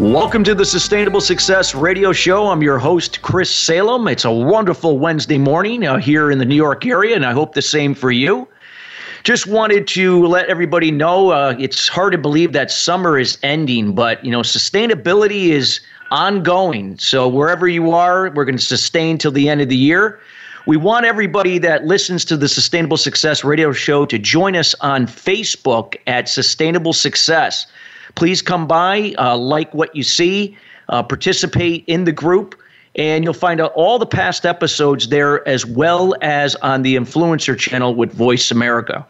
Welcome to the Sustainable Success Radio Show. I'm your host, Chris Salem. It's a wonderful Wednesday morning uh, here in the New York area, and I hope the same for you. Just wanted to let everybody know uh, it's hard to believe that summer is ending, but you know, sustainability is ongoing. So wherever you are, we're going to sustain till the end of the year. We want everybody that listens to the Sustainable Success Radio Show to join us on Facebook at Sustainable Success. Please come by, uh, like what you see, uh, participate in the group, and you'll find out all the past episodes there as well as on the Influencer channel with Voice America.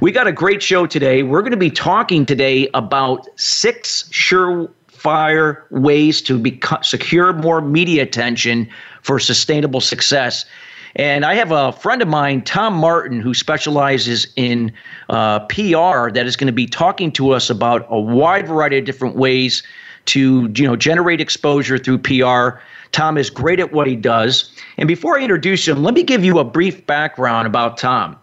We got a great show today. We're going to be talking today about six surefire ways to secure more media attention for sustainable success. And I have a friend of mine, Tom Martin, who specializes in uh, PR, that is going to be talking to us about a wide variety of different ways to you know generate exposure through PR. Tom is great at what he does. And before I introduce him, let me give you a brief background about Tom.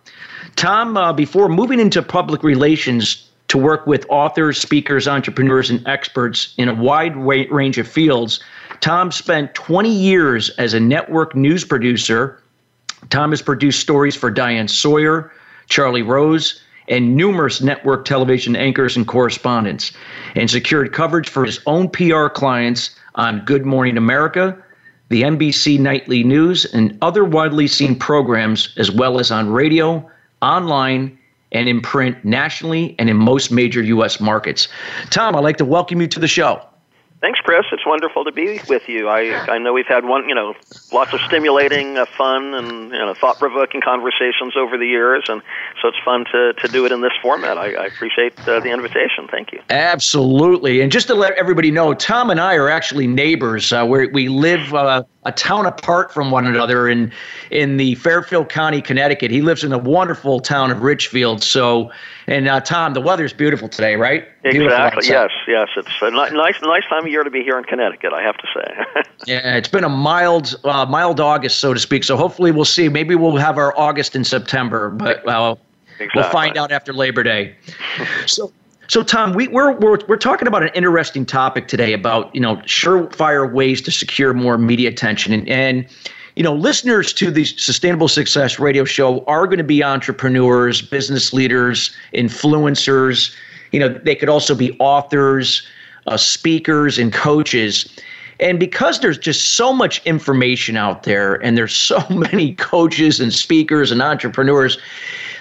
Tom, uh, before moving into public relations to work with authors, speakers, entrepreneurs, and experts in a wide range of fields, Tom spent 20 years as a network news producer Tom has produced stories for Diane Sawyer, Charlie Rose, and numerous network television anchors and correspondents, and secured coverage for his own PR clients on Good Morning America, the NBC Nightly News, and other widely seen programs, as well as on radio, online, and in print nationally and in most major U.S. markets. Tom, I'd like to welcome you to the show. Thanks, Chris. It's wonderful to be with you. I I know we've had one, you know, lots of stimulating, uh, fun, and you know, thought-provoking conversations over the years, and so it's fun to to do it in this format. I, I appreciate uh, the invitation. Thank you. Absolutely, and just to let everybody know, Tom and I are actually neighbors. Uh, we we live uh, a town apart from one another in in the Fairfield County, Connecticut. He lives in the wonderful town of Ridgefield. So, and uh, Tom, the weather's beautiful today, right? Exactly. Yes. Yes. It's a nice nice time of year to be here in Connecticut. I have to say. yeah, it's been a mild uh, mild August, so to speak. So hopefully we'll see. Maybe we'll have our August in September, but uh, exactly. we'll find out after Labor Day. so. So, Tom, we, we're, we're, we're talking about an interesting topic today about, you know, surefire ways to secure more media attention. And, and you know, listeners to the Sustainable Success radio show are going to be entrepreneurs, business leaders, influencers. You know, they could also be authors, uh, speakers, and coaches. And because there's just so much information out there and there's so many coaches and speakers and entrepreneurs,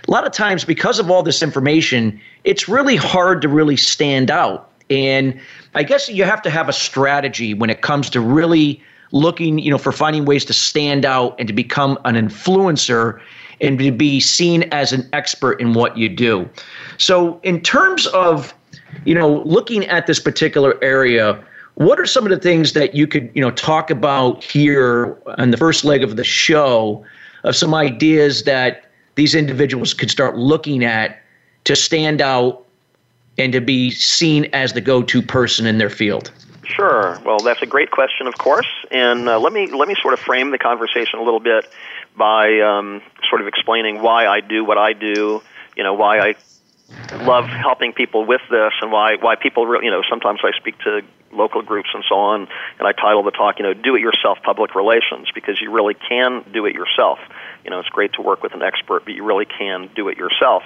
a lot of times because of all this information, it's really hard to really stand out. And I guess you have to have a strategy when it comes to really looking, you know, for finding ways to stand out and to become an influencer and to be seen as an expert in what you do. So, in terms of, you know, looking at this particular area, what are some of the things that you could, you know, talk about here on the first leg of the show of some ideas that these individuals could start looking at to stand out and to be seen as the go-to person in their field? Sure. Well, that's a great question, of course. And uh, let me let me sort of frame the conversation a little bit by um, sort of explaining why I do what I do. You know, why I love helping people with this, and why why people really, you know sometimes I speak to local groups and so on, and I title the talk, you know, "Do It Yourself Public Relations," because you really can do it yourself. You know, it's great to work with an expert, but you really can do it yourself,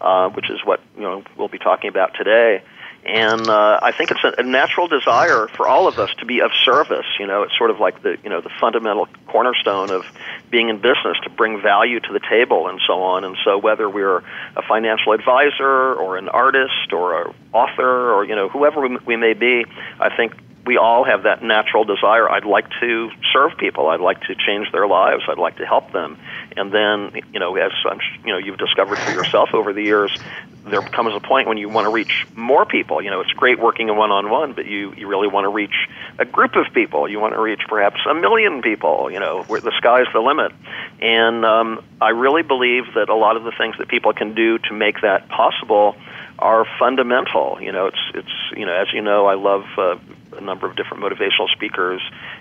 uh, which is what you know we'll be talking about today. And uh, I think it's a, a natural desire for all of us to be of service. You know, it's sort of like the you know the fundamental cornerstone of being in business to bring value to the table and so on. And so whether we're a financial advisor or an artist or an author or you know whoever we, we may be, I think we all have that natural desire. I'd like to serve people. I'd like to change their lives. I'd like to help them and then you know as I'm, you know you've discovered for yourself over the years, there comes a point when you want to reach more people. You know, it's great working in one-on-one, but you you really want to reach a group of people. You want to reach perhaps a million people. You know, where the sky's the limit. And um, I really believe that a lot of the things that people can do to make that possible are fundamental. You know, it's it's you know, as you know, I love uh, a number of different motivational speakers,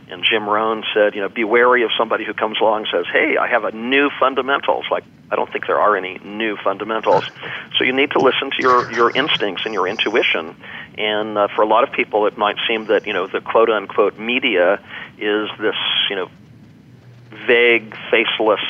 and Jim Rohn said, you know, be wary of somebody who comes along and says, "Hey, I have a new fundamentals." Like, I don't think there are any new fundamentals. So you need to listen to your your instincts and your intuition. And uh, for a lot of people, it might seem that you know the quote unquote media is this you know vague, faceless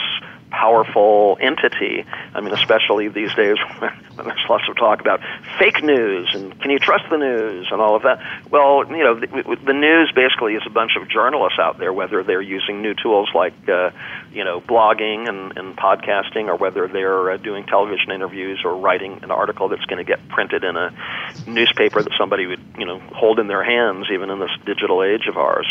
powerful entity. I mean, especially these days when there's lots of talk about fake news and can you trust the news and all of that. Well, you know, the, the news basically is a bunch of journalists out there, whether they're using new tools like, uh, you know, blogging and, and podcasting, or whether they're uh, doing television interviews or writing an article that's going to get printed in a newspaper that somebody would, you know, hold in their hands, even in this digital age of ours.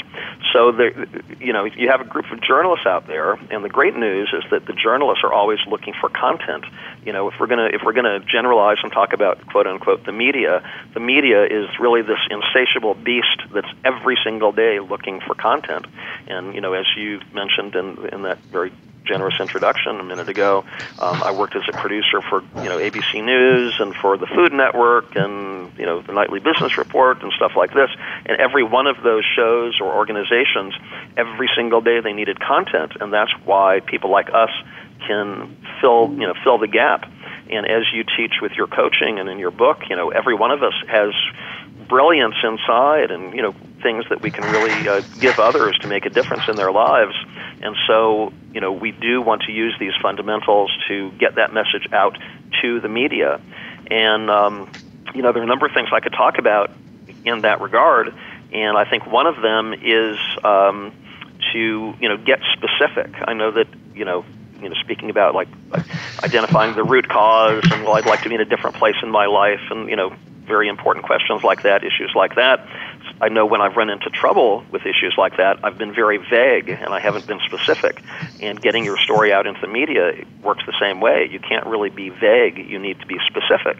So, there, you know, you have a group of journalists out there, and the great news is that journalists are always looking for content. You know, if we're gonna if we're gonna generalize and talk about quote unquote the media, the media is really this insatiable beast that's every single day looking for content. And you know, as you mentioned in in that very generous introduction a minute ago. Um, I worked as a producer for you know ABC News and for the Food Network and you know the Nightly Business Report and stuff like this. And every one of those shows or organizations, every single day they needed content, and that's why people like us can fill you know fill the gap. And as you teach with your coaching and in your book, you know every one of us has brilliance inside and you know things that we can really uh, give others to make a difference in their lives. And so you know we do want to use these fundamentals to get that message out to the media. And um, you know there are a number of things I could talk about in that regard. And I think one of them is um, to you know get specific. I know that you know you know, speaking about like identifying the root cause and well, I'd like to be in a different place in my life, and you know, very important questions like that, issues like that. I know when I've run into trouble with issues like that, I've been very vague and I haven't been specific. And getting your story out into the media works the same way. You can't really be vague, you need to be specific.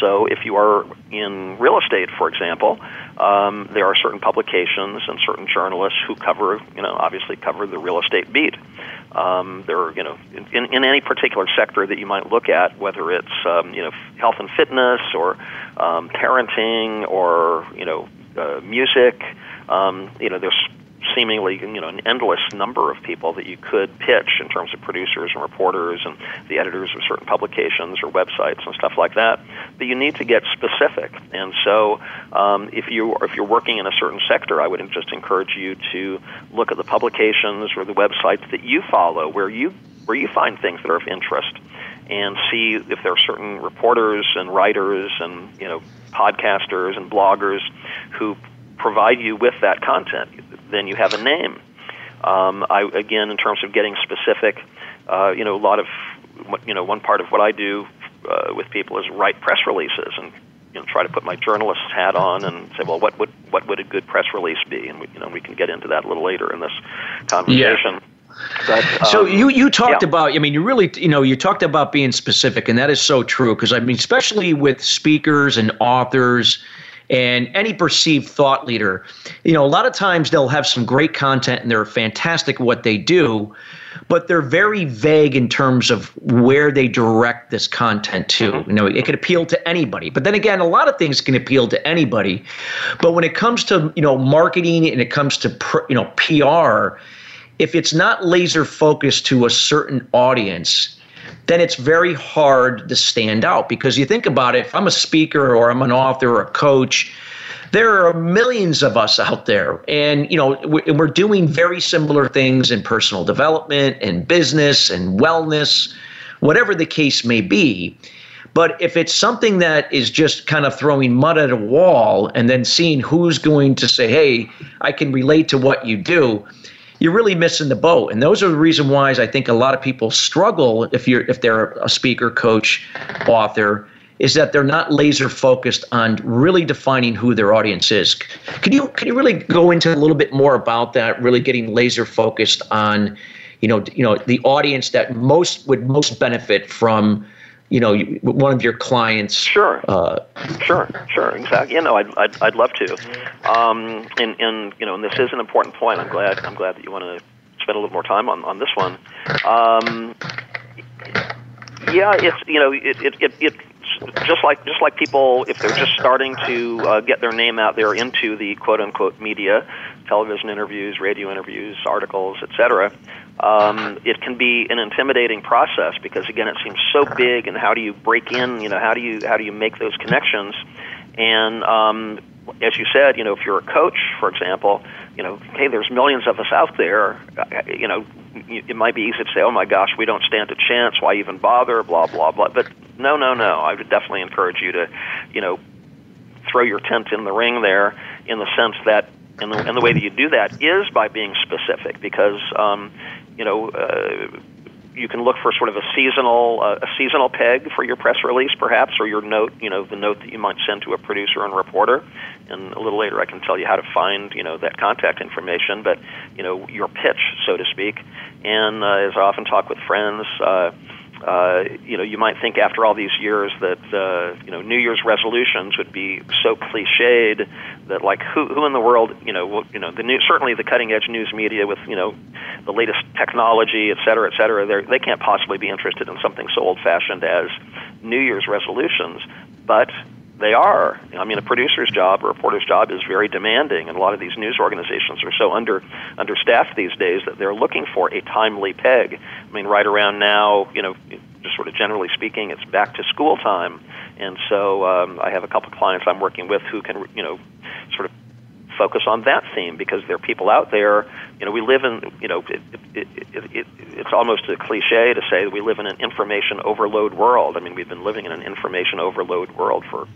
So if you are in real estate, for example, um, there are certain publications and certain journalists who cover, you know, obviously cover the real estate beat. Um, there are, you know, in, in any particular sector that you might look at, whether it's, um, you know, health and fitness or um, parenting or, you know, uh, music, um, you know, there's seemingly you know an endless number of people that you could pitch in terms of producers and reporters and the editors of certain publications or websites and stuff like that. But you need to get specific. And so, um, if you if you're working in a certain sector, I would just encourage you to look at the publications or the websites that you follow, where you where you find things that are of interest and see if there are certain reporters and writers and you know podcasters and bloggers who provide you with that content then you have a name. Um, I again, in terms of getting specific, uh, you know, a lot of you know, one part of what I do uh, with people is write press releases and you know try to put my journalist's hat on and say, well, what would what would a good press release be? And we, you know, we can get into that a little later in this conversation. Yeah. But, um, so you you talked yeah. about I mean you really you know you talked about being specific and that is so true because I mean especially with speakers and authors and any perceived thought leader. You know, a lot of times they'll have some great content and they're fantastic at what they do, but they're very vague in terms of where they direct this content to. Mm-hmm. You know, it could appeal to anybody. But then again, a lot of things can appeal to anybody. But when it comes to, you know, marketing and it comes to, pr- you know, PR, if it's not laser focused to a certain audience, then it's very hard to stand out because you think about it if I'm a speaker or I'm an author or a coach, there are millions of us out there. And you know we're doing very similar things in personal development and business and wellness whatever the case may be. But if it's something that is just kind of throwing mud at a wall and then seeing who's going to say hey i can relate to what you do you're really missing the boat. And those are the reason why I think a lot of people struggle if you're if they're a speaker, coach, author, is that they're not laser focused on really defining who their audience is. Can you can you really go into a little bit more about that? Really getting laser focused on you know, you know, the audience that most would most benefit from you know one of your clients sure. uh, sure sure exactly. You know I'd, I'd, I'd love to. Um, and, and you know and this is an important point. I'm glad I'm glad that you want to spend a little more time on, on this one. Um, yeah it's you know it, it, it, it just like just like people if they're just starting to uh, get their name out there into the quote unquote media television interviews radio interviews articles etc um, it can be an intimidating process because again it seems so big and how do you break in? You know how do you how do you make those connections? And um, as you said you know if you're a coach for example you know hey there's millions of us out there. You know it might be easy to say oh my gosh we don't stand a chance. Why even bother? Blah blah blah. But no no no. I would definitely encourage you to you know throw your tent in the ring there in the sense that and the, and the way that you do that is by being specific because um, you know, uh, you can look for sort of a seasonal uh, a seasonal peg for your press release, perhaps, or your note. You know, the note that you might send to a producer and reporter. And a little later, I can tell you how to find you know that contact information. But you know, your pitch, so to speak. And uh, as I often talk with friends. Uh, uh, you know, you might think after all these years that uh, you know New Year's resolutions would be so cliched that like who who in the world you know you know the new certainly the cutting edge news media with you know the latest technology, et cetera, et cetera. They they can't possibly be interested in something so old fashioned as New Year's resolutions, but they are. I mean, a producer's job, a reporter's job is very demanding, and a lot of these news organizations are so under understaffed these days that they're looking for a timely peg. I mean, right around now, you know, just sort of generally speaking, it's back to school time, and so um, I have a couple of clients I'm working with who can, you know, sort of focus on that theme because there are people out there. You know, we live in, you know, it, it, it, it, it's almost a cliche to say that we live in an information overload world. I mean, we've been living in an information overload world for,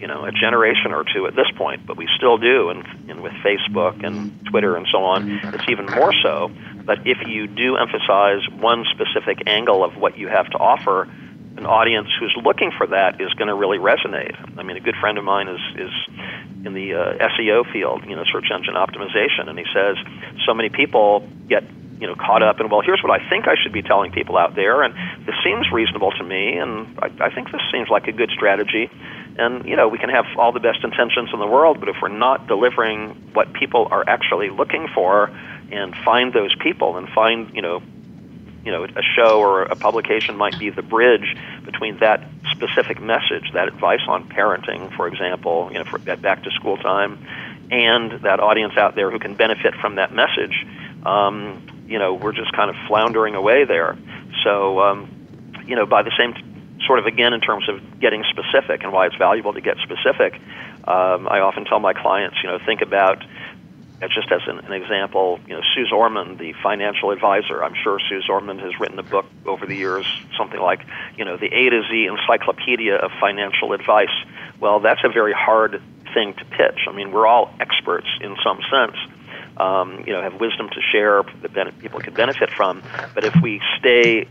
you know, a generation or two at this point, but we still do. And, and with Facebook and Twitter and so on, it's even more so. But if you do emphasize one specific angle of what you have to offer, an audience who's looking for that is going to really resonate. I mean, a good friend of mine is is in the uh, SEO field, you know, search engine optimization, and he says so many people get you know caught up in well, here's what I think I should be telling people out there, and this seems reasonable to me, and I, I think this seems like a good strategy. And you know, we can have all the best intentions in the world, but if we're not delivering what people are actually looking for, and find those people, and find you know you know a show or a publication might be the bridge between that specific message, that advice on parenting, for example, you know, for that back to school time, and that audience out there who can benefit from that message. Um, you know, we're just kind of floundering away there. So, um, you know, by the same t- sort of again in terms of getting specific and why it's valuable to get specific, um, I often tell my clients, you know, think about just as an, an example, you know, Suze Orman, the financial advisor. I'm sure Suze Orman has written a book over the years, something like, you know, the A to Z encyclopedia of financial advice. Well, that's a very hard thing to pitch. I mean, we're all experts in some sense. Um, you know, have wisdom to share that people can benefit from. But if we stay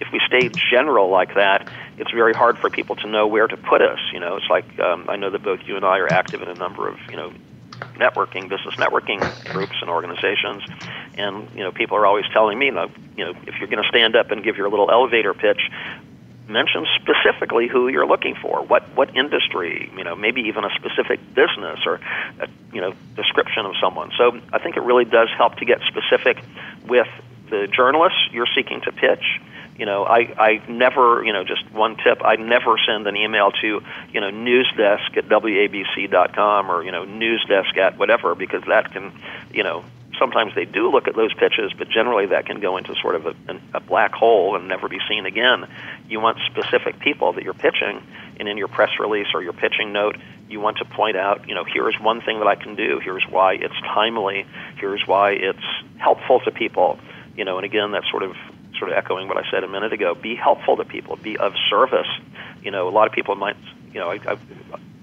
if we stay general like that, it's very hard for people to know where to put us. You know, it's like um, I know that both you and I are active in a number of you know networking, business networking groups and organizations. And you know, people are always telling me, you know, if you're going to stand up and give your little elevator pitch, mention specifically who you're looking for, what what industry, you know, maybe even a specific business or a you know description of someone. So I think it really does help to get specific with the journalists you're seeking to pitch you know, I, I never, you know, just one tip, I never send an email to, you know, newsdesk at wabc.com or, you know, newsdesk at whatever, because that can, you know, sometimes they do look at those pitches, but generally that can go into sort of a, a black hole and never be seen again. You want specific people that you're pitching, and in your press release or your pitching note, you want to point out, you know, here's one thing that I can do, here's why it's timely, here's why it's helpful to people, you know, and again, that sort of sort of echoing what I said a minute ago, be helpful to people, be of service. You know, a lot of people might, you know, I, I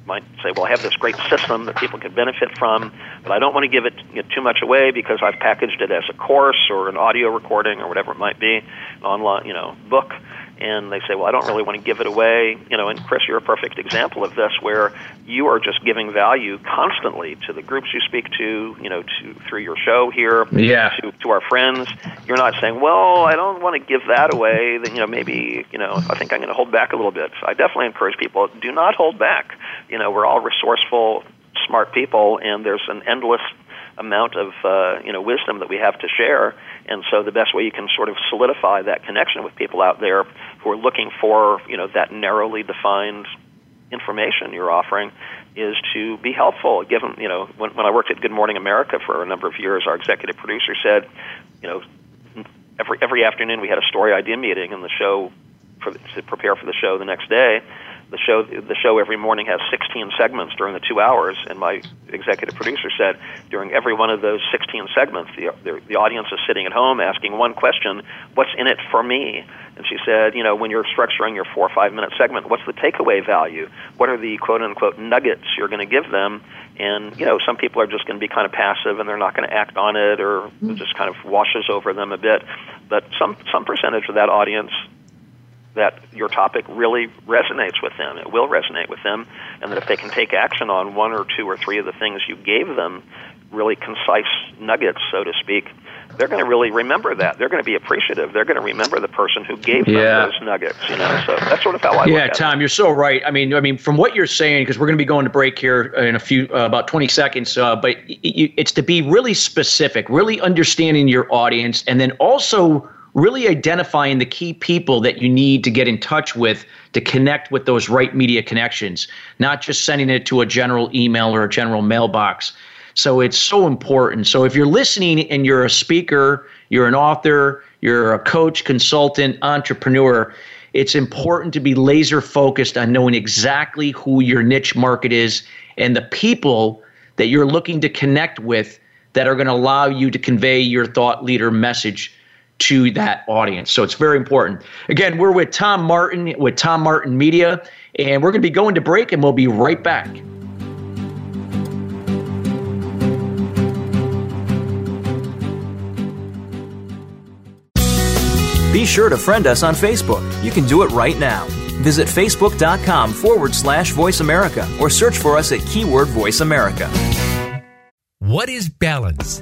might say, well, I have this great system that people can benefit from, but I don't want to give it you know, too much away because I've packaged it as a course or an audio recording or whatever it might be, online, you know, book. And they say, "Well, I don't really want to give it away." You know, and Chris, you're a perfect example of this, where you are just giving value constantly to the groups you speak to. You know, to through your show here, yeah. to to our friends. You're not saying, "Well, I don't want to give that away." Then you know, maybe you know, I think I'm going to hold back a little bit. So I definitely encourage people: do not hold back. You know, we're all resourceful, smart people, and there's an endless amount of uh, you know wisdom that we have to share. And so the best way you can sort of solidify that connection with people out there who are looking for you know that narrowly defined information you're offering is to be helpful. Given you know when, when I worked at Good Morning America for a number of years, our executive producer said, you know, every every afternoon we had a story idea meeting, and the show for, to prepare for the show the next day the show the show every morning has 16 segments during the two hours, and my executive producer said during every one of those 16 segments, the, the the audience is sitting at home asking one question: What's in it for me? And she said, you know, when you're structuring your four or five minute segment, what's the takeaway value? What are the quote unquote nuggets you're going to give them? And you know, some people are just going to be kind of passive and they're not going to act on it, or it just kind of washes over them a bit. But some some percentage of that audience that your topic really resonates with them. It will resonate with them, and that if they can take action on one or two or three of the things you gave them, really concise nuggets, so to speak, they're going to really remember that. They're going to be appreciative. They're going to remember the person who gave them Yeah. those nuggets. You know, so that's sort of how I Yeah, Tom, you're so right. I mean, I mean, from what you're saying, because we're going to be going to break here in a few, uh, about 20 seconds. Uh, but it's to be really specific, really understanding your audience, and then also really identifying the key people that you need to get in touch with to connect with those right media connections, not just sending it to a general email or a general mailbox. So it's so important. So if you're listening and you're a speaker, you're an author, you're a coach, consultant, entrepreneur, it's important to be laser focused on knowing exactly who your niche market is and the people that you're looking to connect with that are going to allow you to convey your thought leader message to that audience. So it's very important. Again, we're with Tom Martin with Tom Martin Media, and we're going to be going to break, and we'll be right back. Be sure to friend us on Facebook. You can do it right now. Visit facebook.com forward slash voice America or search for us at keyword voice America. What is balance?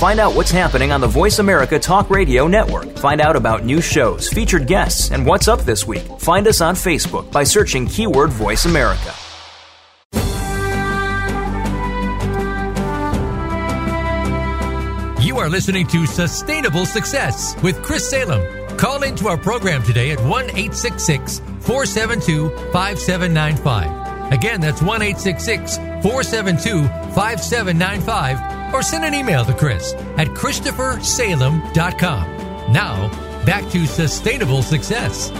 Find out what's happening on the Voice America Talk Radio Network. Find out about new shows, featured guests, and what's up this week. Find us on Facebook by searching keyword Voice America. You are listening to Sustainable Success with Chris Salem. Call into our program today at 1 866 472 5795. Again, that's 1 866 472 5795. Or send an email to Chris at ChristopherSalem.com. Now, back to Sustainable Success.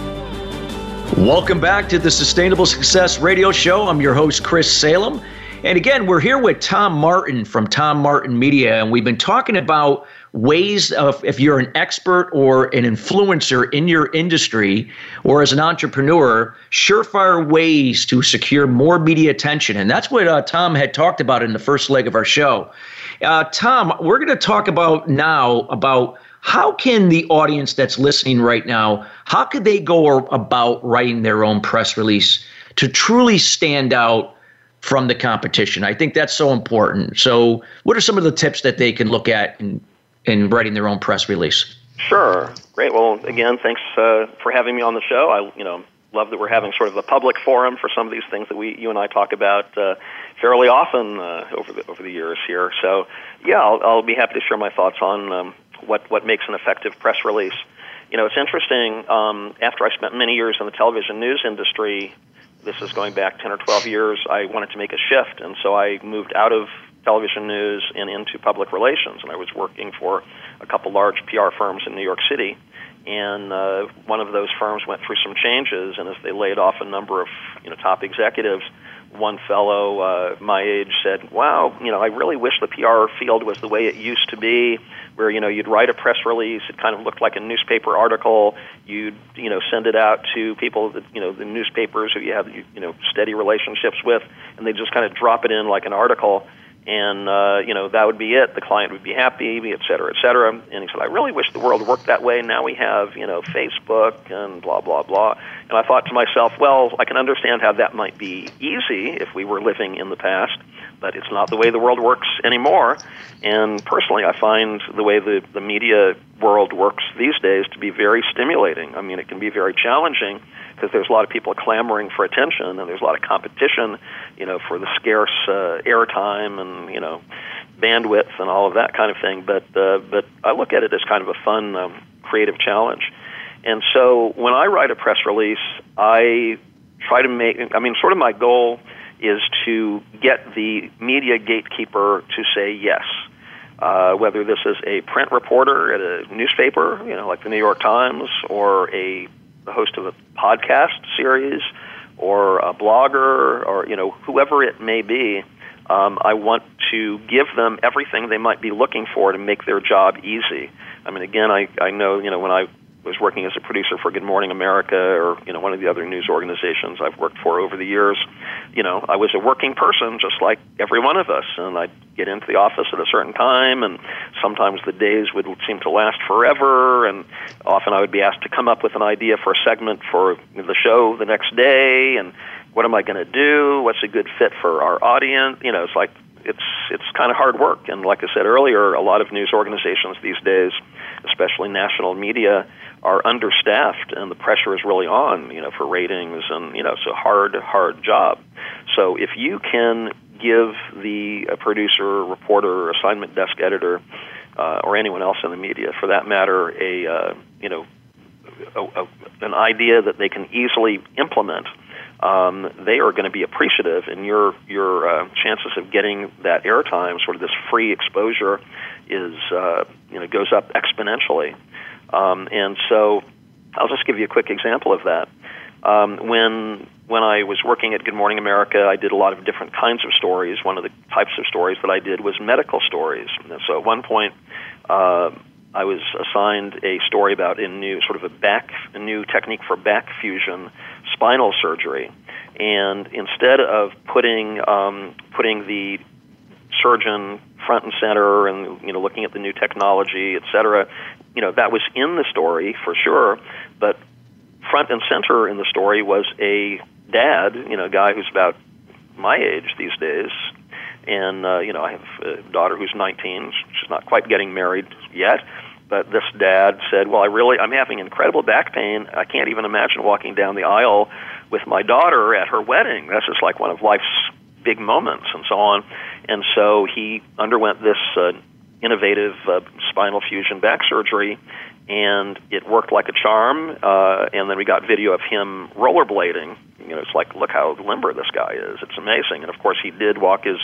Welcome back to the Sustainable Success Radio Show. I'm your host, Chris Salem. And again, we're here with Tom Martin from Tom Martin Media, and we've been talking about ways of if you're an expert or an influencer in your industry or as an entrepreneur, surefire ways to secure more media attention. And that's what uh, Tom had talked about in the first leg of our show. Uh, Tom, we're going to talk about now about how can the audience that's listening right now how could they go about writing their own press release to truly stand out from the competition i think that's so important so what are some of the tips that they can look at in in writing their own press release Sure. Great. Well, again, thanks uh, for having me on the show. I, you know, love that we're having sort of a public forum for some of these things that we, you and I talk about uh, fairly often uh, over the over the years here. So, yeah, I'll, I'll be happy to share my thoughts on um, what what makes an effective press release. You know, it's interesting. Um, after I spent many years in the television news industry, this is going back ten or twelve years. I wanted to make a shift, and so I moved out of television news and into public relations. And I was working for a couple large PR firms in New York City. And uh, one of those firms went through some changes, and as they laid off a number of you know top executives, one fellow uh, my age said, "Wow, you know, I really wish the PR field was the way it used to be, where you know you'd write a press release, it kind of looked like a newspaper article, you'd you know send it out to people that you know the newspapers who you have you know steady relationships with, and they just kind of drop it in like an article." And uh, you know that would be it. The client would be happy, et cetera, et cetera. And he said, "I really wish the world worked that way. Now we have you know Facebook and blah blah blah." And I thought to myself, "Well, I can understand how that might be easy if we were living in the past, but it's not the way the world works anymore." And personally, I find the way the the media world works these days to be very stimulating. I mean, it can be very challenging because there's a lot of people clamoring for attention and there's a lot of competition, you know, for the scarce uh, airtime and you know bandwidth and all of that kind of thing. But uh, but I look at it as kind of a fun, um, creative challenge. And so when I write a press release, I try to make. I mean, sort of my goal is to get the media gatekeeper to say yes. Uh, whether this is a print reporter at a newspaper, you know, like the New York Times, or a the host of a podcast series or a blogger or you know whoever it may be um, I want to give them everything they might be looking for to make their job easy. I mean, again, I, I know, you know, when I was working as a producer for Good Morning America or you know one of the other news organizations I've worked for over the years. You know, I was a working person just like every one of us, and I'd get into the office at a certain time, and sometimes the days would seem to last forever, and often I would be asked to come up with an idea for a segment for the show the next day, and what am I going to do? What's a good fit for our audience? You know, it's like it's it's kind of hard work, and like I said earlier, a lot of news organizations these days, especially national media, are understaffed and the pressure is really on, you know, for ratings and you know, it's a hard, hard job. So if you can give the a producer, reporter, assignment desk editor, uh, or anyone else in the media, for that matter, a uh, you know, a, a, an idea that they can easily implement. Um, they are going to be appreciative, and your your uh, chances of getting that airtime, sort of this free exposure, is uh, you know goes up exponentially. Um, and so I'll just give you a quick example of that. Um, when when I was working at Good Morning America, I did a lot of different kinds of stories. One of the types of stories that I did was medical stories. And so at one point, uh, I was assigned a story about a new sort of a back a new technique for back fusion spinal surgery. And instead of putting um, putting the surgeon front and center and you know looking at the new technology, et cetera, you know that was in the story for sure, but front and center in the story was a dad, you know, a guy who's about my age these days, and uh, you know I have a daughter who's 19. She's not quite getting married yet, but this dad said, "Well, I really I'm having incredible back pain. I can't even imagine walking down the aisle with my daughter at her wedding. That's just like one of life's big moments, and so on." And so he underwent this uh, innovative uh, spinal fusion back surgery, and it worked like a charm. Uh, and then we got video of him rollerblading. You know, it's like, look how limber this guy is. It's amazing. And of course, he did walk his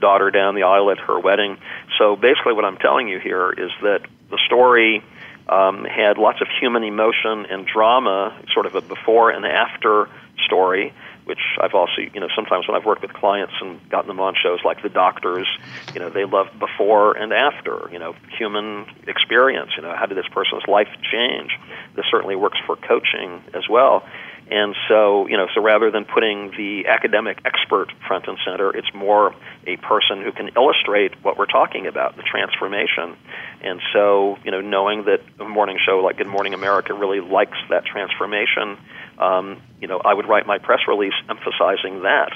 daughter down the aisle at her wedding. So basically, what I'm telling you here is that the story um, had lots of human emotion and drama, sort of a before and after story which I've also, you know, sometimes when I've worked with clients and gotten them on shows like the doctors, you know, they love before and after, you know, human experience, you know, how did this person's life change? This certainly works for coaching as well. And so, you know, so rather than putting the academic expert front and center, it's more a person who can illustrate what we're talking about, the transformation. And so, you know, knowing that a morning show like Good Morning America really likes that transformation, um, you know, I would write my press release emphasizing that.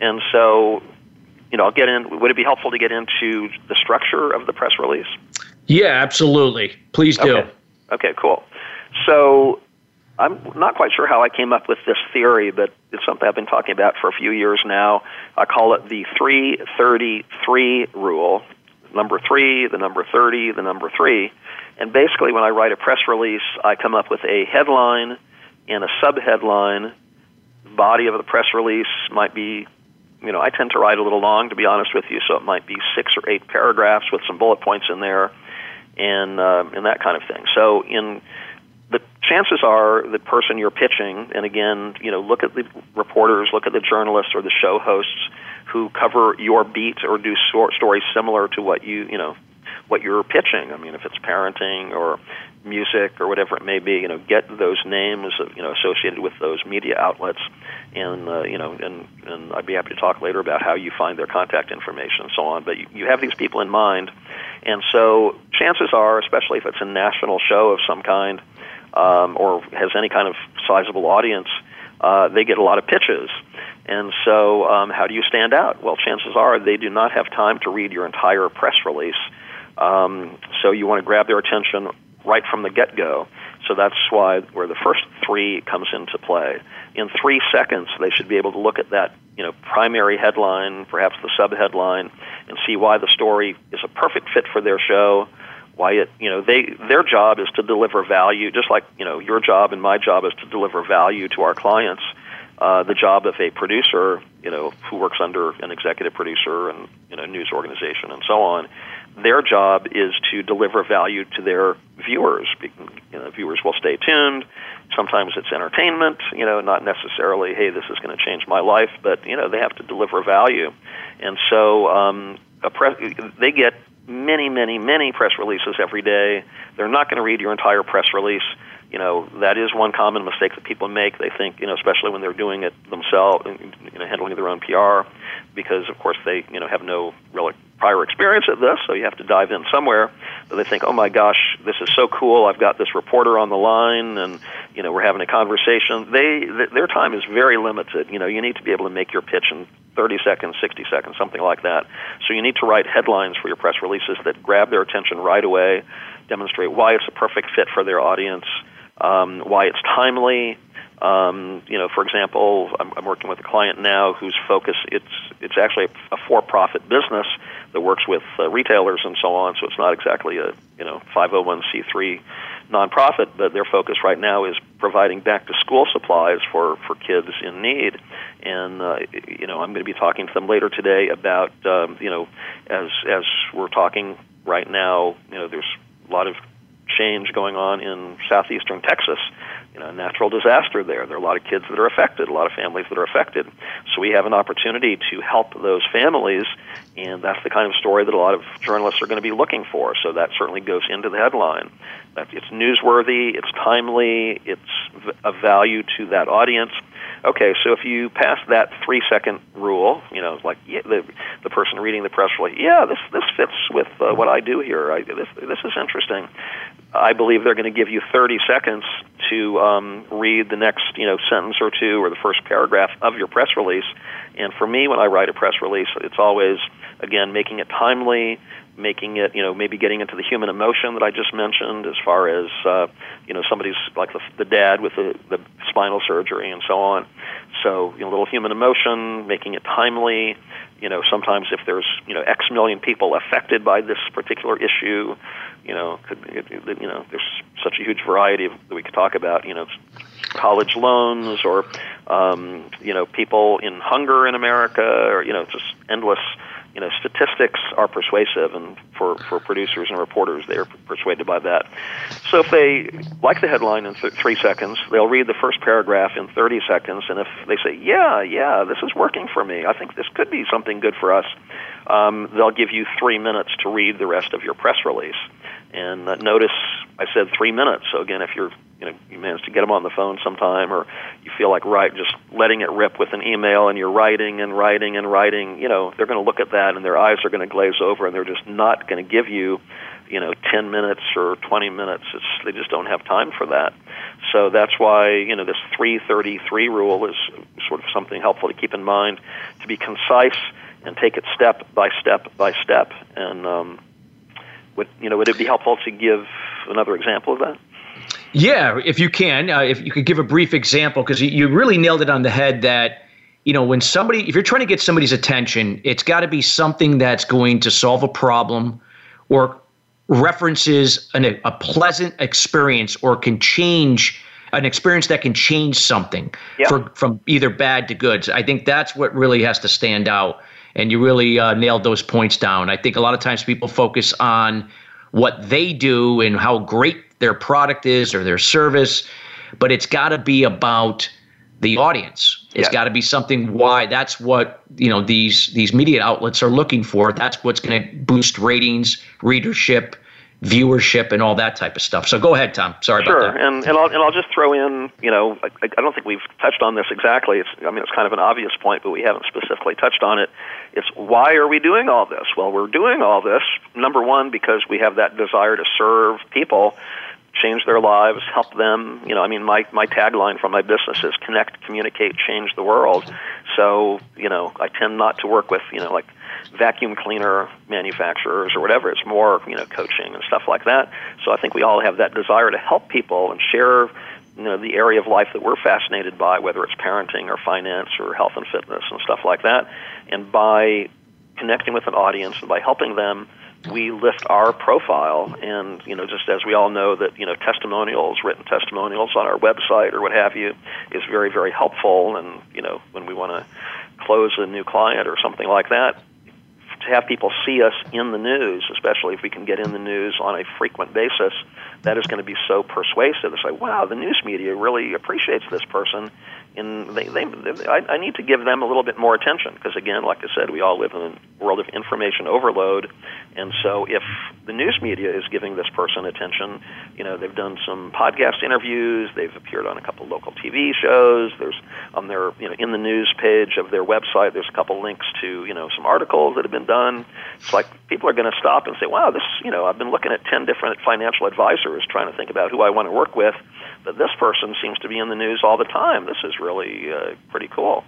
And so, you know, I'll get in. Would it be helpful to get into the structure of the press release? Yeah, absolutely. Please do. Okay. Okay, cool. So I'm not quite sure how I came up with this theory, but it's something I've been talking about for a few years now. I call it the 333 rule. Number three, the number 30, the number three. And basically, when I write a press release, I come up with a headline and a subheadline. Body of the press release might be, you know, I tend to write a little long, to be honest with you, so it might be six or eight paragraphs with some bullet points in there, and uh, and that kind of thing. So in the chances are the person you're pitching, and again, you know, look at the reporters, look at the journalists or the show hosts who cover your beat or do stories similar to what you, you know, what you're pitching. I mean, if it's parenting or music or whatever it may be, you know, get those names, you know, associated with those media outlets, and uh, you know, and and I'd be happy to talk later about how you find their contact information and so on. But you, you have these people in mind, and so chances are, especially if it's a national show of some kind, um, or has any kind of sizable audience, uh, they get a lot of pitches. And so, um, how do you stand out? Well, chances are they do not have time to read your entire press release. Um, so you want to grab their attention right from the get-go. So that's why where the first three comes into play. In three seconds, they should be able to look at that, you know, primary headline, perhaps the subheadline, and see why the story is a perfect fit for their show why it you know they their job is to deliver value just like you know your job and my job is to deliver value to our clients uh, the job of a producer you know who works under an executive producer and you know news organization and so on their job is to deliver value to their viewers you know viewers will stay tuned sometimes it's entertainment you know not necessarily hey this is going to change my life but you know they have to deliver value and so um, a pre- they get many, many, many press releases every day. They're not going to read your entire press release. You know, that is one common mistake that people make. They think, you know, especially when they're doing it themselves, you know, handling their own PR, because of course they, you know, have no real prior experience at this, so you have to dive in somewhere. But they think, oh my gosh, this is so cool. I've got this reporter on the line, and you know, we're having a conversation. They, th- their time is very limited. You know, you need to be able to make your pitch in 30 seconds, 60 seconds, something like that. So you need to write headlines for your press releases that grab their attention right away, demonstrate why it's a perfect fit for their audience, um, why it's timely. Um, you know, for example, I'm, I'm working with a client now whose focus it's it's actually a, a for-profit business that works with uh, retailers and so on. So it's not exactly a you know 501c3 nonprofit, but their focus right now is providing back-to-school supplies for for kids in need. And uh, you know, I'm going to be talking to them later today about um, you know, as as we're talking right now, you know, there's a lot of change going on in southeastern Texas. You know, natural disaster there. There are a lot of kids that are affected, a lot of families that are affected. So we have an opportunity to help those families, and that's the kind of story that a lot of journalists are going to be looking for. So that certainly goes into the headline. That It's newsworthy, it's timely, it's of value to that audience Okay, so if you pass that three second rule, you know, like yeah, the the person reading the press release, yeah, this this fits with uh, what I do here. I, this this is interesting. I believe they're going to give you 30 seconds to um, read the next you know sentence or two or the first paragraph of your press release. And for me, when I write a press release, it's always again making it timely, making it, you know, maybe getting into the human emotion that I just mentioned, as far as, uh, you know, somebody's like the, the dad with the, the spinal surgery and so on. So, you know, a little human emotion, making it timely. You know, sometimes if there's, you know, X million people affected by this particular issue, you know, could, you know, there's such a huge variety of, that we could talk about. You know, college loans or, um, you know, people in hunger in America, or you know, just endless you know, statistics are persuasive, and for, for producers and reporters, they are persuaded by that. So if they like the headline in th- three seconds, they'll read the first paragraph in 30 seconds, and if they say, yeah, yeah, this is working for me, I think this could be something good for us, um, they'll give you three minutes to read the rest of your press release. And uh, notice I said three minutes. So again, if you're you know you manage to get them on the phone sometime, or you feel like right just letting it rip with an email, and you're writing and writing and writing, you know they're going to look at that and their eyes are going to glaze over, and they're just not going to give you you know 10 minutes or 20 minutes. It's they just don't have time for that. So that's why you know this 333 rule is sort of something helpful to keep in mind to be concise and take it step by step by step and um, would you know? Would it be helpful to give another example of that? Yeah, if you can, uh, if you could give a brief example, because you, really nailed it on the head that you know, when somebody, if you're trying to get somebody's attention, it's got to be something that's going to solve a problem or references an, a pleasant experience or can change an experience that can change something yep. for, from either bad to good. I think that's what really has to stand out. And you really uh, nailed those points down. I think a lot of times people focus on what they do and how great their product is or their service, but it's got to be about the audience. It's yeah. got to be something why that's what you know these these media outlets are looking for. That's what's going to boost ratings, readership, viewership, and all that type of stuff. So go ahead, Tom. Sorry sure. about that. Sure, and and I'll and I'll just throw in. You know, I, I don't think we've touched on this exactly. It's I mean it's kind of an obvious point, but we haven't specifically touched on it. It's why are we doing all this? Well, we're doing all this number one because we have that desire to serve people change their lives, help them. You know, I mean, my my tagline for my business is connect, communicate, change the world. So, you know, I tend not to work with you know like vacuum cleaner manufacturers or whatever. It's more you know coaching and stuff like that. So I think we all have that desire to help people and share you know the area of life that we're fascinated by, whether it's parenting or finance or health and fitness and stuff like that. And by connecting with an audience and by helping them we lift our profile and you know just as we all know that you know testimonials written testimonials on our website or what have you is very very helpful. And you know when we want to close a new client or something like that to have people see us in the news especially if we can get in the news on a frequent basis that is going to be so persuasive. To say wow the news media really appreciates this person and they, they, they I, I need to give them a little bit more attention because again, like I said, we all live in a world of information overload, and so if the news media is giving this person attention, you know, they've done some podcast interviews, they've appeared on a couple local TV shows. There's um, on their you know in the news page of their website, there's a couple links to you know some articles that have been done. It's like people are going to stop and say, wow, this you know I've been looking at ten different financial advisors trying to think about who I want to work with this person seems to be in the news all the time. This is really uh, pretty cool.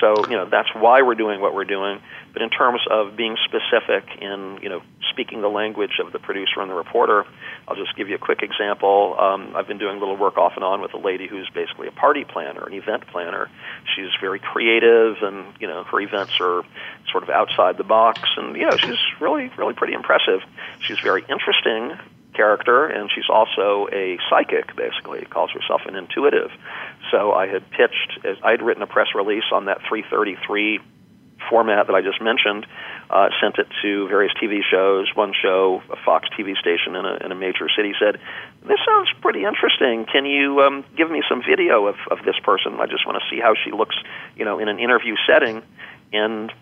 So, you know, that's why we're doing what we're doing. But in terms of being specific in, you know, speaking the language of the producer and the reporter, I'll just give you a quick example. Um, I've been doing a little work off and on with a lady who's basically a party planner, an event planner. She's very creative, and you know, her events are sort of outside the box, and you know, she's really, really pretty impressive. She's very interesting, character, and she's also a psychic, basically, calls herself an intuitive. So I had pitched, I had written a press release on that 333 format that I just mentioned, uh, sent it to various TV shows. One show, a Fox TV station in a, in a major city, said, This sounds pretty interesting. Can you um, give me some video of, of this person? I just want to see how she looks, you know, in an interview setting. And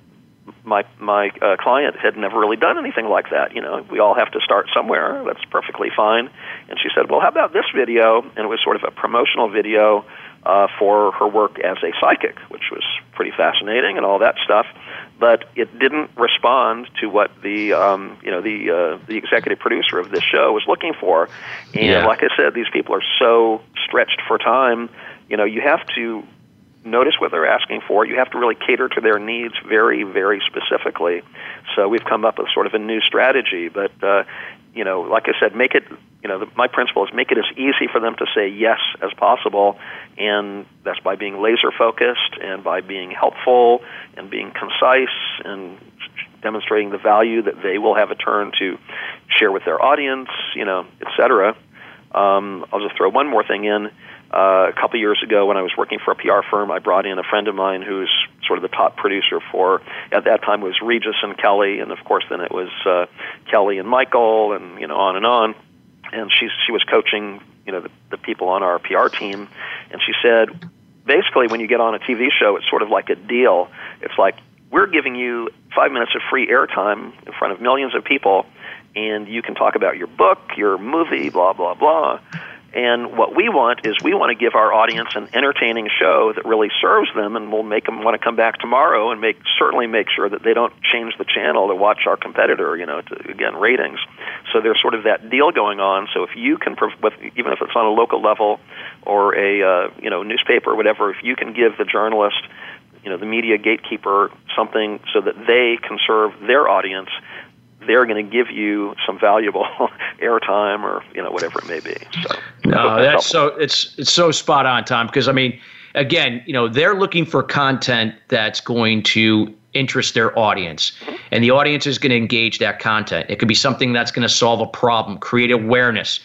my my uh, client had never really done anything like that. You know, we all have to start somewhere. That's perfectly fine. And she said, "Well, how about this video?" And it was sort of a promotional video uh, for her work as a psychic, which was pretty fascinating and all that stuff. But it didn't respond to what the um, you know the uh, the executive producer of this show was looking for. And yeah. like I said, these people are so stretched for time. You know, you have to notice what they're asking for. You have to really cater to their needs very, very specifically. So we've come up with sort of a new strategy. But uh, you know, like I said, make it. You know, the, my principle is make it as easy for them to say yes as possible, and that's by being laser focused and by being helpful and being concise and demonstrating the value that they will have a turn to share with their audience. You know, et cetera. Um, I'll just throw one more thing in uh, a couple years ago, when I was working for a PR firm, I brought in a friend of mine who's sort of the top producer for at that time was Regis and Kelly, and of course then it was uh, Kelly and Michael, and you know on and on. And she she was coaching you know the, the people on our PR team, and she said basically when you get on a TV show, it's sort of like a deal. It's like we're giving you five minutes of free airtime in front of millions of people, and you can talk about your book, your movie, blah blah blah and what we want is we want to give our audience an entertaining show that really serves them, and will make them want to come back tomorrow, and make certainly make sure that they don't change the channel to watch our competitor. You know, to, again ratings. So there's sort of that deal going on. So if you can, even if it's on a local level or a uh, you know newspaper or whatever, if you can give the journalist, you know, the media gatekeeper something so that they can serve their audience they're going to give you some valuable airtime or you know whatever it may be. So No, that's so it's it's so spot on, Tom. Because I mean, again, you know, they're looking for content that's going to interest their audience, mm-hmm. and the audience is going to engage that content. It could be something that's going to solve a problem, create awareness,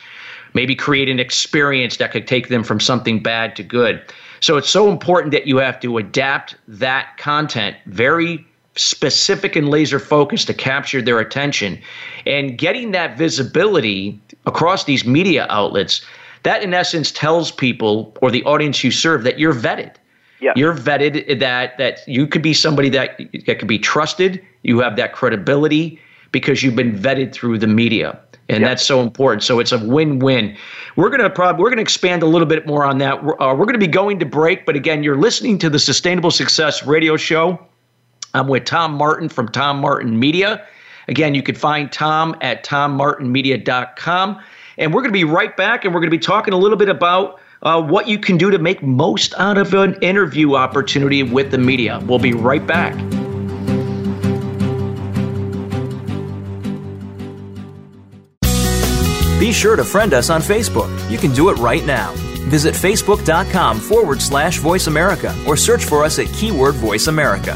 maybe create an experience that could take them from something bad to good. So it's so important that you have to adapt that content very specific and laser focused to capture their attention. And getting that visibility across these media outlets that in essence tells people or the audience you serve that you're vetted. Yeah. you're vetted that that you could be somebody that that could be trusted you have that credibility because you've been vetted through the media. And that's so important. So it's a win-win. We're going to probably we're going to expand a little bit more on that. We're, uh, we're going to be going to break but again you're listening to the sustainable success radio show I'm with Tom Martin from Tom Martin Media. Again, you can find Tom at tommartinmedia.com. And we're going to be right back and we're going to be talking a little bit about uh, what you can do to make most out of an interview opportunity with the media. We'll be right back. Be sure to friend us on Facebook. You can do it right now. Visit facebook.com forward slash voice America or search for us at keyword voice America.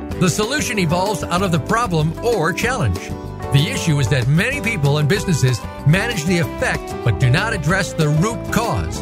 The solution evolves out of the problem or challenge. The issue is that many people and businesses manage the effect but do not address the root cause.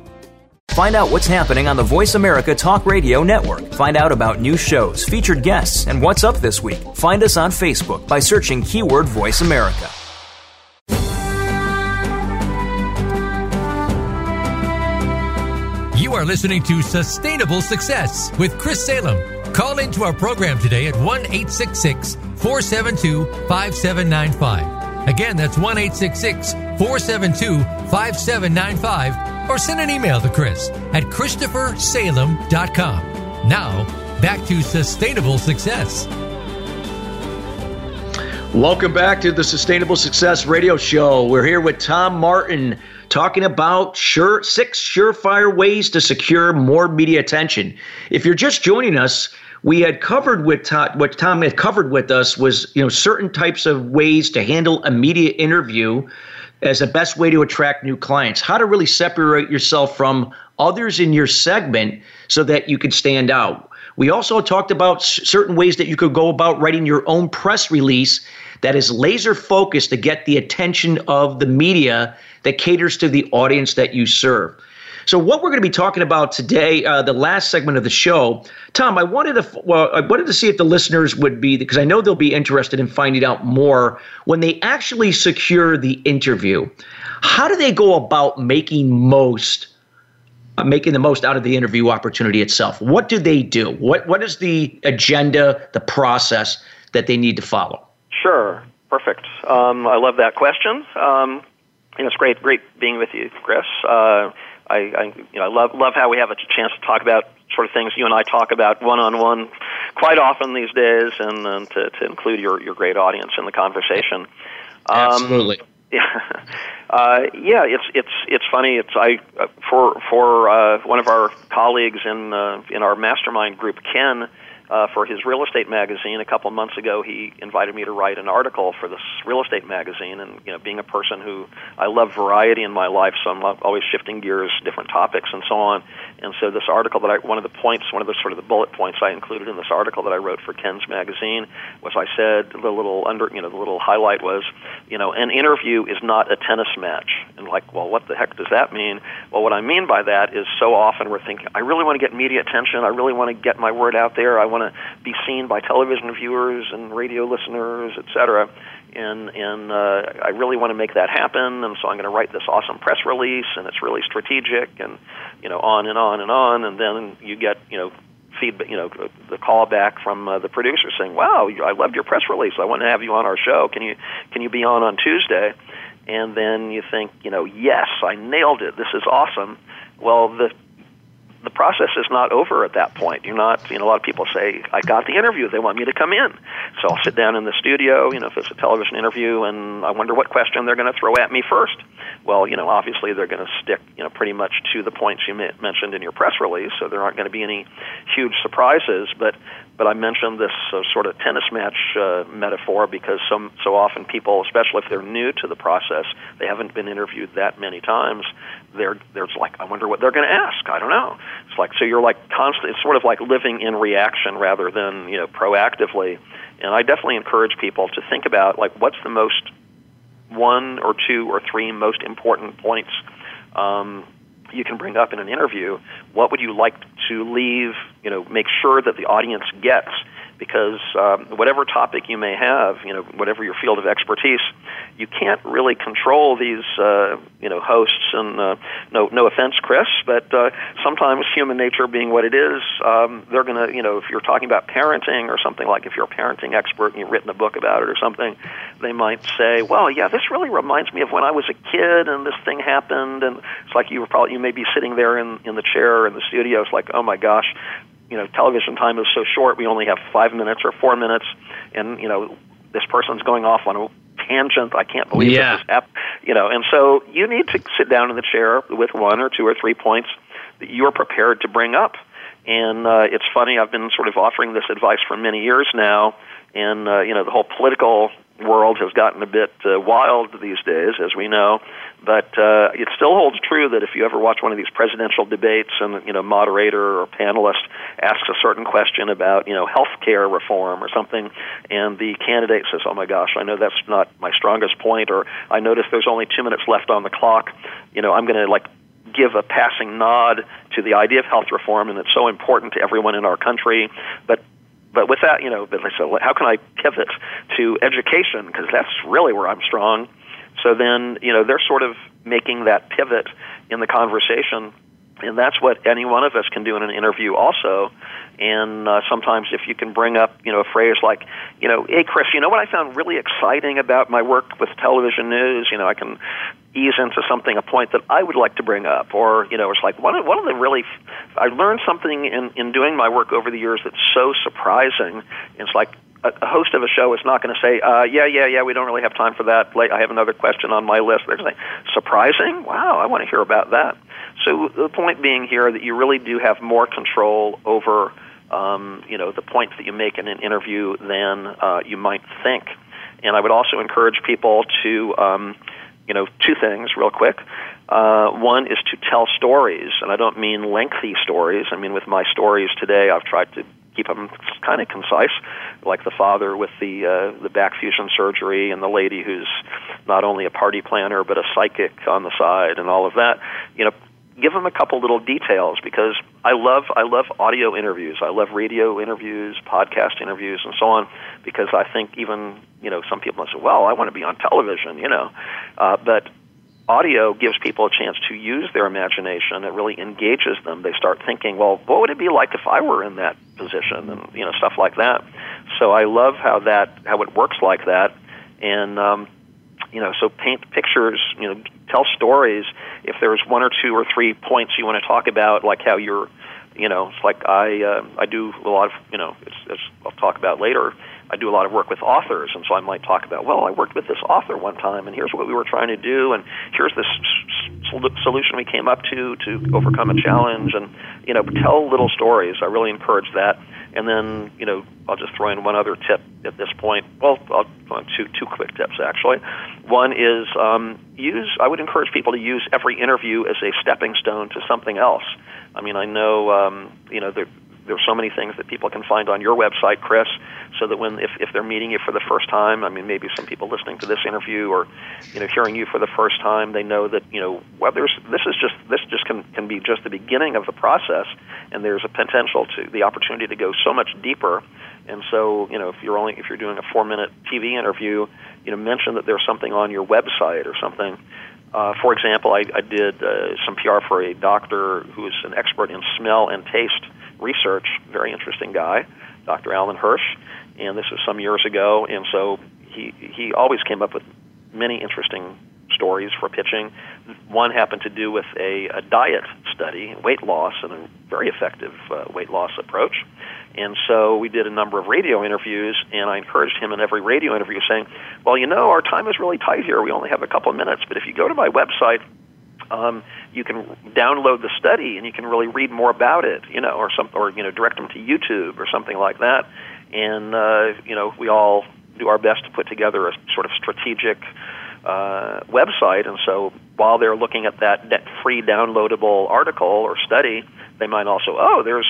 Find out what's happening on the Voice America Talk Radio Network. Find out about new shows, featured guests, and what's up this week. Find us on Facebook by searching keyword Voice America. You are listening to Sustainable Success with Chris Salem. Call into our program today at 1 472 5795. Again, that's 1 472 5795 or send an email to Chris at ChristopherSalem.com. Now, back to sustainable success. Welcome back to the Sustainable Success Radio Show. We're here with Tom Martin talking about sure six surefire ways to secure more media attention. If you're just joining us, we had covered with Tom, what Tom had covered with us was you know certain types of ways to handle a media interview as the best way to attract new clients. How to really separate yourself from others in your segment so that you can stand out. We also talked about certain ways that you could go about writing your own press release that is laser focused to get the attention of the media that caters to the audience that you serve. So, what we're going to be talking about today, uh, the last segment of the show, Tom, I wanted to well, I wanted to see if the listeners would be because I know they'll be interested in finding out more when they actually secure the interview. How do they go about making most? Uh, making the most out of the interview opportunity itself. What do they do? What what is the agenda, the process that they need to follow? Sure, perfect. Um, I love that question. Um, and it's great, great being with you, Chris. Uh, I, I you know I love love how we have a chance to talk about sort of things you and I talk about one on one quite often these days, and, and to, to include your your great audience in the conversation. Um, Absolutely. Yeah, uh, yeah. It's it's it's funny. It's I uh, for for uh, one of our colleagues in uh, in our mastermind group, Ken uh, for his real estate magazine. A couple months ago, he invited me to write an article for this real estate magazine. And you know, being a person who I love variety in my life, so I'm always shifting gears, different topics, and so on. And so this article that I, one of the points, one of the sort of the bullet points I included in this article that I wrote for Ken's magazine was I said the little under, you know, the little highlight was, you know, an interview is not a tennis match. And like, well, what the heck does that mean? Well, what I mean by that is so often we're thinking, I really want to get media attention. I really want to get my word out there. I want want to be seen by television viewers and radio listeners, etc. And and uh, I really want to make that happen. And so I'm going to write this awesome press release, and it's really strategic, and you know, on and on and on. And then you get you know feedback, you know, the call back from uh, the producer saying, "Wow, I loved your press release. I want to have you on our show. Can you can you be on on Tuesday?" And then you think, you know, yes, I nailed it. This is awesome. Well, the the process is not over at that point. You're not, you know, a lot of people say, I got the interview. They want me to come in. So I'll sit down in the studio, you know, if it's a television interview, and I wonder what question they're going to throw at me first. Well, you know, obviously they're going to stick, you know, pretty much to the points you mentioned in your press release, so there aren't going to be any huge surprises. But but I mentioned this uh, sort of tennis match uh, metaphor because so so often people, especially if they're new to the process, they haven't been interviewed that many times. They're they're like, I wonder what they're going to ask. I don't know. It's like so you're like constant. It's sort of like living in reaction rather than you know proactively. And I definitely encourage people to think about like what's the most one or two or three most important points um, you can bring up in an interview. What would you like to leave? You know, make sure that the audience gets because um, whatever topic you may have, you know, whatever your field of expertise, you can't really control these, uh, you know, hosts. And uh, no, no offense, Chris, but uh, sometimes human nature being what it is, um, they're going to, you know, if you're talking about parenting or something like, if you're a parenting expert and you've written a book about it or something, they might say, well, yeah, this really reminds me of when I was a kid and this thing happened, and it's like you were probably you may be sitting there in in the chair in the studio. It's like, oh my gosh, you know television time is so short we only have five minutes or four minutes and you know this person's going off on a tangent i can't believe yeah. this happened you know and so you need to sit down in the chair with one or two or three points that you're prepared to bring up and uh, it's funny i've been sort of offering this advice for many years now and uh, you know the whole political world has gotten a bit uh, wild these days, as we know. But uh, it still holds true that if you ever watch one of these presidential debates and you know moderator or panelist asks a certain question about you know health care reform or something, and the candidate says, "Oh my gosh, I know that's not my strongest point," or "I notice there's only two minutes left on the clock," you know, I'm going to like give a passing nod to the idea of health reform and it's so important to everyone in our country but but with that, you know, I said, how can I pivot to education because that's really where I'm strong. So then, you know, they're sort of making that pivot in the conversation, and that's what any one of us can do in an interview also. And uh, sometimes, if you can bring up, you know, a phrase like, you know, hey Chris, you know what I found really exciting about my work with television news? You know, I can ease into something, a point that I would like to bring up, or you know, it's like one of one of the really, I learned something in in doing my work over the years that's so surprising. It's like a, host of a show is not going to say, uh, "Yeah, yeah, yeah, we don't really have time for that. I have another question on my list." They're going to say, "Surprising? Wow, I want to hear about that." So the point being here that you really do have more control over, um, you know, the points that you make in an interview than uh, you might think. And I would also encourage people to um, you know, two things real quick. Uh, one is to tell stories, and I don't mean lengthy stories. I mean, with my stories today, I've tried to keep them kind of concise, like the father with the uh, the back fusion surgery, and the lady who's not only a party planner but a psychic on the side, and all of that. You know, give them a couple little details because I love I love audio interviews. I love radio interviews, podcast interviews, and so on because I think even you know some people say, well, I want to be on television, you know, uh, but audio gives people a chance to use their imagination. It really engages them. They start thinking, well, what would it be like if I were in that position, and you know stuff like that. So I love how that how it works like that, and um, you know, so paint pictures, you know, tell stories. If there's one or two or three points you want to talk about, like how you're, you know, it's like I uh, I do a lot of, you know, it's, it's I'll talk about later. I do a lot of work with authors, and so I might talk about, well, I worked with this author one time, and here's what we were trying to do, and here's this solution we came up to to overcome a challenge, and you know, tell little stories. I really encourage that. And then, you know, I'll just throw in one other tip at this point. Well, I'll two two quick tips actually. One is um, use. I would encourage people to use every interview as a stepping stone to something else. I mean, I know, um, you know, there, there's so many things that people can find on your website, Chris, so that when if, if they're meeting you for the first time, I mean, maybe some people listening to this interview or you know hearing you for the first time, they know that you know well, there's this is just this just can can be just the beginning of the process, and there's a potential to the opportunity to go so much deeper. And so, you know, if you're only if you're doing a four minute TV interview, you know, mention that there's something on your website or something uh, for example, I, I did uh, some PR for a doctor who's an expert in smell and taste research. Very interesting guy, Dr. Alan Hirsch, and this was some years ago. And so he he always came up with many interesting stories for pitching. One happened to do with a, a diet study, weight loss, and a very effective uh, weight loss approach. And so we did a number of radio interviews, and I encouraged him in every radio interview saying, Well, you know, our time is really tight here. We only have a couple of minutes, but if you go to my website, um, you can download the study and you can really read more about it, you know, or some, or you know, direct them to YouTube or something like that. And uh, you know, we all do our best to put together a sort of strategic uh, website. And so while they're looking at that, that free downloadable article or study, they might also, oh, there's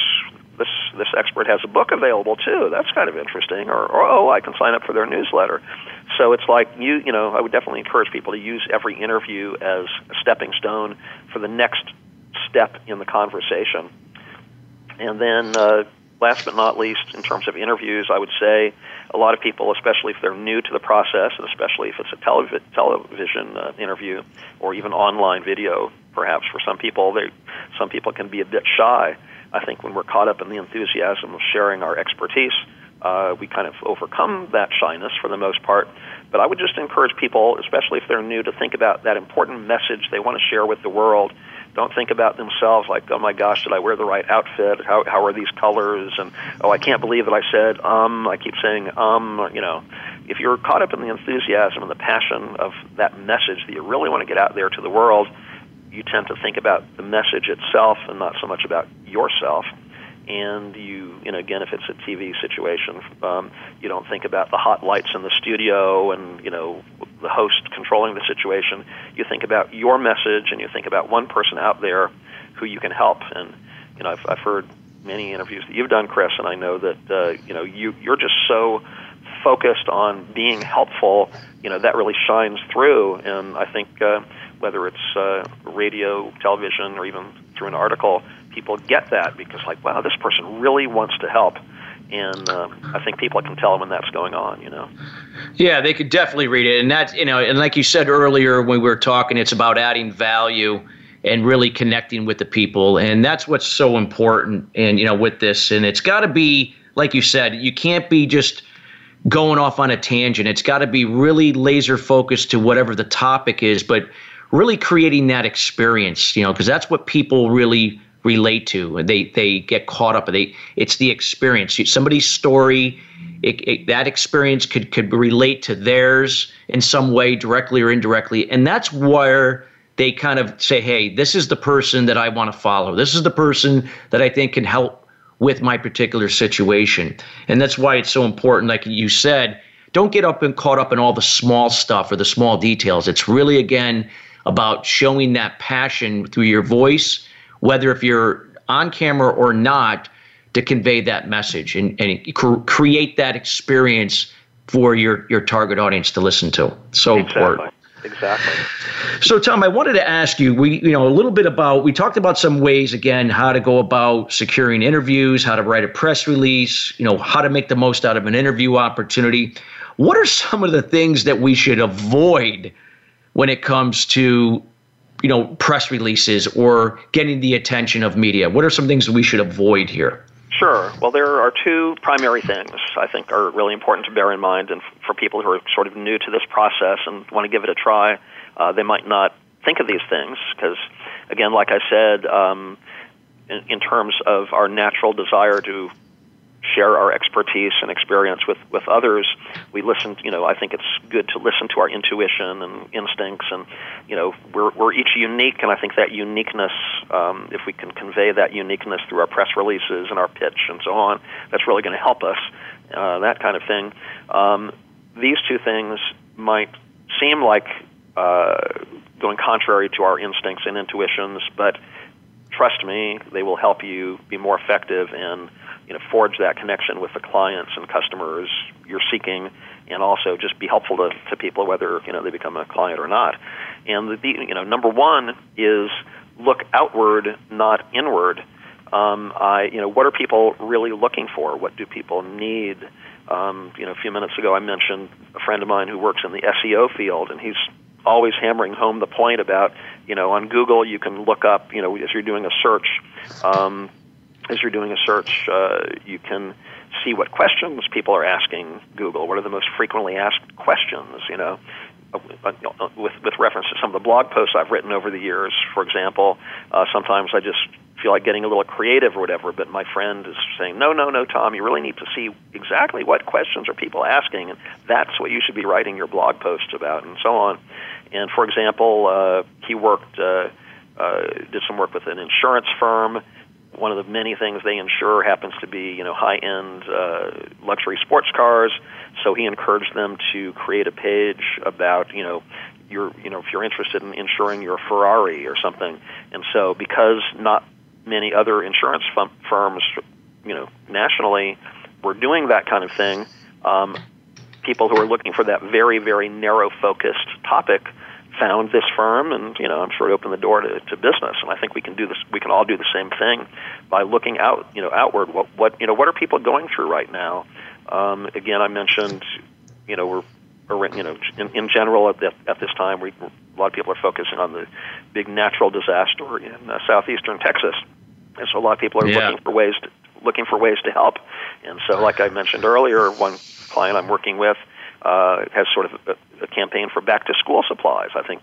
this this expert has a book available too. That's kind of interesting. Or, or oh, I can sign up for their newsletter. So it's like you you know I would definitely encourage people to use every interview as a stepping stone for the next step in the conversation. And then uh, last but not least, in terms of interviews, I would say a lot of people, especially if they're new to the process, and especially if it's a telev- television uh, interview or even online video, perhaps for some people, they some people can be a bit shy. I think when we're caught up in the enthusiasm of sharing our expertise, uh, we kind of overcome that shyness for the most part. But I would just encourage people, especially if they're new, to think about that important message they want to share with the world. Don't think about themselves like, oh my gosh, did I wear the right outfit? How, how are these colors? And oh, I can't believe that I said um. I keep saying um. You know, if you're caught up in the enthusiasm and the passion of that message that you really want to get out there to the world, you tend to think about the message itself and not so much about yourself. And you, you know, again, if it's a TV situation, um, you don't think about the hot lights in the studio and you know the host controlling the situation. You think about your message, and you think about one person out there who you can help. And you know, I've, I've heard many interviews that you've done, Chris, and I know that uh, you know you you're just so focused on being helpful. You know, that really shines through, and I think. Uh, whether it's uh, radio, television, or even through an article, people get that because, like, wow, this person really wants to help. And uh, I think people can tell when that's going on, you know. Yeah, they could definitely read it, and that's you know, and like you said earlier when we were talking, it's about adding value and really connecting with the people, and that's what's so important. And you know, with this, and it's got to be like you said, you can't be just going off on a tangent. It's got to be really laser focused to whatever the topic is, but really creating that experience, you know, because that's what people really relate to. They they get caught up. They it's the experience. Somebody's story. It, it, that experience could could relate to theirs in some way, directly or indirectly, and that's where they kind of say, "Hey, this is the person that I want to follow. This is the person that I think can help with my particular situation." And that's why it's so important. Like you said, don't get up and caught up in all the small stuff or the small details. It's really again about showing that passion through your voice, whether if you're on camera or not, to convey that message and, and cr- create that experience for your, your target audience to listen to. So exactly. important. Exactly. So, Tom, I wanted to ask you, we, you know, a little bit about. We talked about some ways, again, how to go about securing interviews, how to write a press release, you know, how to make the most out of an interview opportunity. What are some of the things that we should avoid when it comes to you know press releases or getting the attention of media? What are some things we should avoid here? Sure. Well, there are two primary things I think are really important to bear in mind, and for people who are sort of new to this process and want to give it a try, uh, they might not think of these things because, again, like I said, um, in, in terms of our natural desire to share our expertise and experience with, with others. We listen, you know, I think it's good to listen to our intuition and instincts, and you know, we're we're each unique, and I think that uniqueness, um, if we can convey that uniqueness through our press releases and our pitch and so on, that's really going to help us. Uh, that kind of thing. Um, these two things might seem like uh, going contrary to our instincts and intuitions, but trust me, they will help you be more effective in you know forge that connection with the clients and customers you're seeking, and also just be helpful to, to people whether you know they become a client or not. And the you know number one is look outward, not inward. Um, I you know what are people really looking for? What do people need? Um, you know, a few minutes ago I mentioned a friend of mine who works in the SEO field, and he's always hammering home the point about you know on Google you can look up you know as you're doing a search. Um, as you're doing a search, uh, you can see what questions people are asking Google. What are the most frequently asked questions? You know, uh, with with reference to some of the blog posts I've written over the years. For example, uh, sometimes I just feel like getting a little creative or whatever, but my friend is saying, "No, no, no, Tom, you really need to see exactly what questions are people asking, and that's what you should be writing your blog posts about, and so on." And for example, uh, he worked, uh, uh, did some work with an insurance firm one of the many things they insure happens to be you know high end uh, luxury sports cars. So he encouraged them to create a page about you know your you know if you're interested in insuring your Ferrari or something. And so because not many other insurance f- firms you know nationally were doing that kind of thing, um, people who are looking for that very very narrow focused topic found this firm, and you know, I'm sure it opened the door to, to business. And I think we can do this. We can all do the same thing by looking out, you know, outward. What what you know, what are people going through right now? Um, again, I mentioned, you know, we're you know, in, in general at, the, at this time, we, a lot of people are focusing on the big natural disaster in uh, southeastern Texas, and so a lot of people are yeah. looking for ways to looking for ways to help. And so, like I mentioned earlier, one client I'm working with uh, has sort of a, a campaign for back to school supplies. I think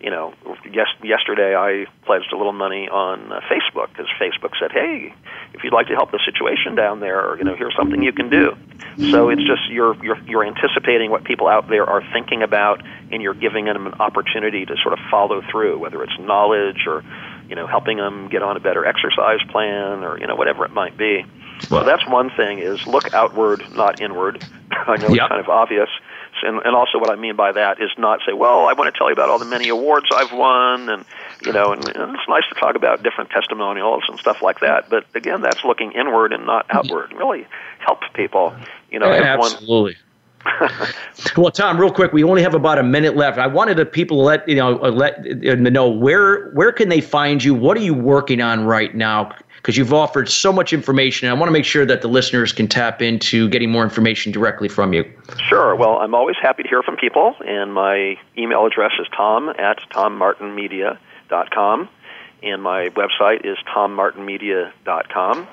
you know, yes, yesterday I pledged a little money on uh, Facebook because Facebook said, "Hey, if you'd like to help the situation down there, you know, here's something you can do." So it's just you're you're you're anticipating what people out there are thinking about, and you're giving them an opportunity to sort of follow through, whether it's knowledge or you know helping them get on a better exercise plan or you know whatever it might be. Well, so that's one thing: is look outward, not inward. I know yep. it's kind of obvious and and also what I mean by that is not say, well, I want to tell you about all the many awards I've won, and you know, and, and it's nice to talk about different testimonials and stuff like that. But again, that's looking inward and not outward. Really helps people. You know, yeah, absolutely. well, Tom, real quick, we only have about a minute left. I wanted the people to let you know uh, let uh, know where where can they find you. What are you working on right now? Because you've offered so much information. I want to make sure that the listeners can tap into getting more information directly from you. Sure. Well, I'm always happy to hear from people, and my email address is tom at tommartinmedia.com, and my website is tommartinmedia.com.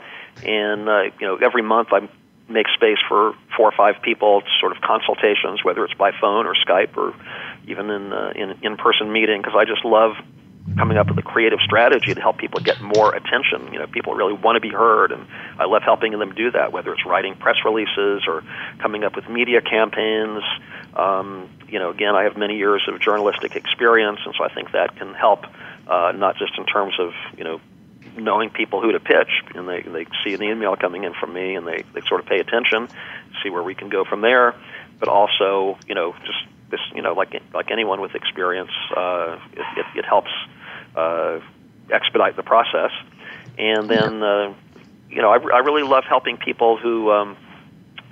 And uh, you know, every month I make space for four or five people, sort of consultations, whether it's by phone or Skype or even in uh, in in-person meeting, because I just love coming up with a creative strategy to help people get more attention. You know, people really want to be heard, and I love helping them do that. Whether it's writing press releases or coming up with media campaigns. Um, you know, again, I have many years of journalistic experience, and so I think that can help, uh, not just in terms of you know knowing people who to pitch, and they they see an email coming in from me, and they they sort of pay attention, see where we can go from there, but also you know just this you know like like anyone with experience, uh, it, it, it helps uh, expedite the process. And then, uh, you know, I, I really love helping people who um,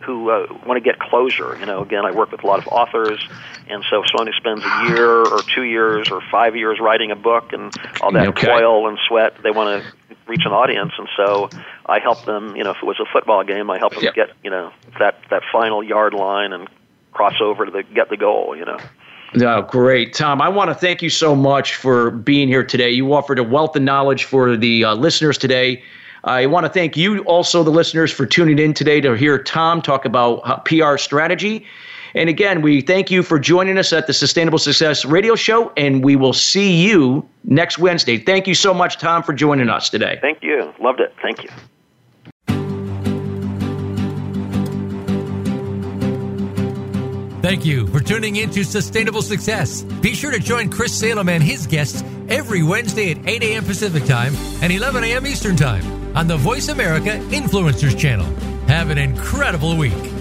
who uh, want to get closure. You know, again, I work with a lot of authors, and so if someone who spends a year or two years or five years writing a book and all that okay. toil and sweat, they want to reach an audience, and so I help them. You know, if it was a football game, I help them yep. get you know that that final yard line and cross over to the get the goal. You know. Oh, great. Tom, I want to thank you so much for being here today. You offered a wealth of knowledge for the uh, listeners today. I want to thank you also, the listeners, for tuning in today to hear Tom talk about uh, PR strategy. And again, we thank you for joining us at the Sustainable Success Radio Show, and we will see you next Wednesday. Thank you so much, Tom, for joining us today. Thank you. Loved it. Thank you. Thank you for tuning in to Sustainable Success. Be sure to join Chris Salem and his guests every Wednesday at 8 a.m. Pacific Time and 11 a.m. Eastern Time on the Voice America Influencers Channel. Have an incredible week.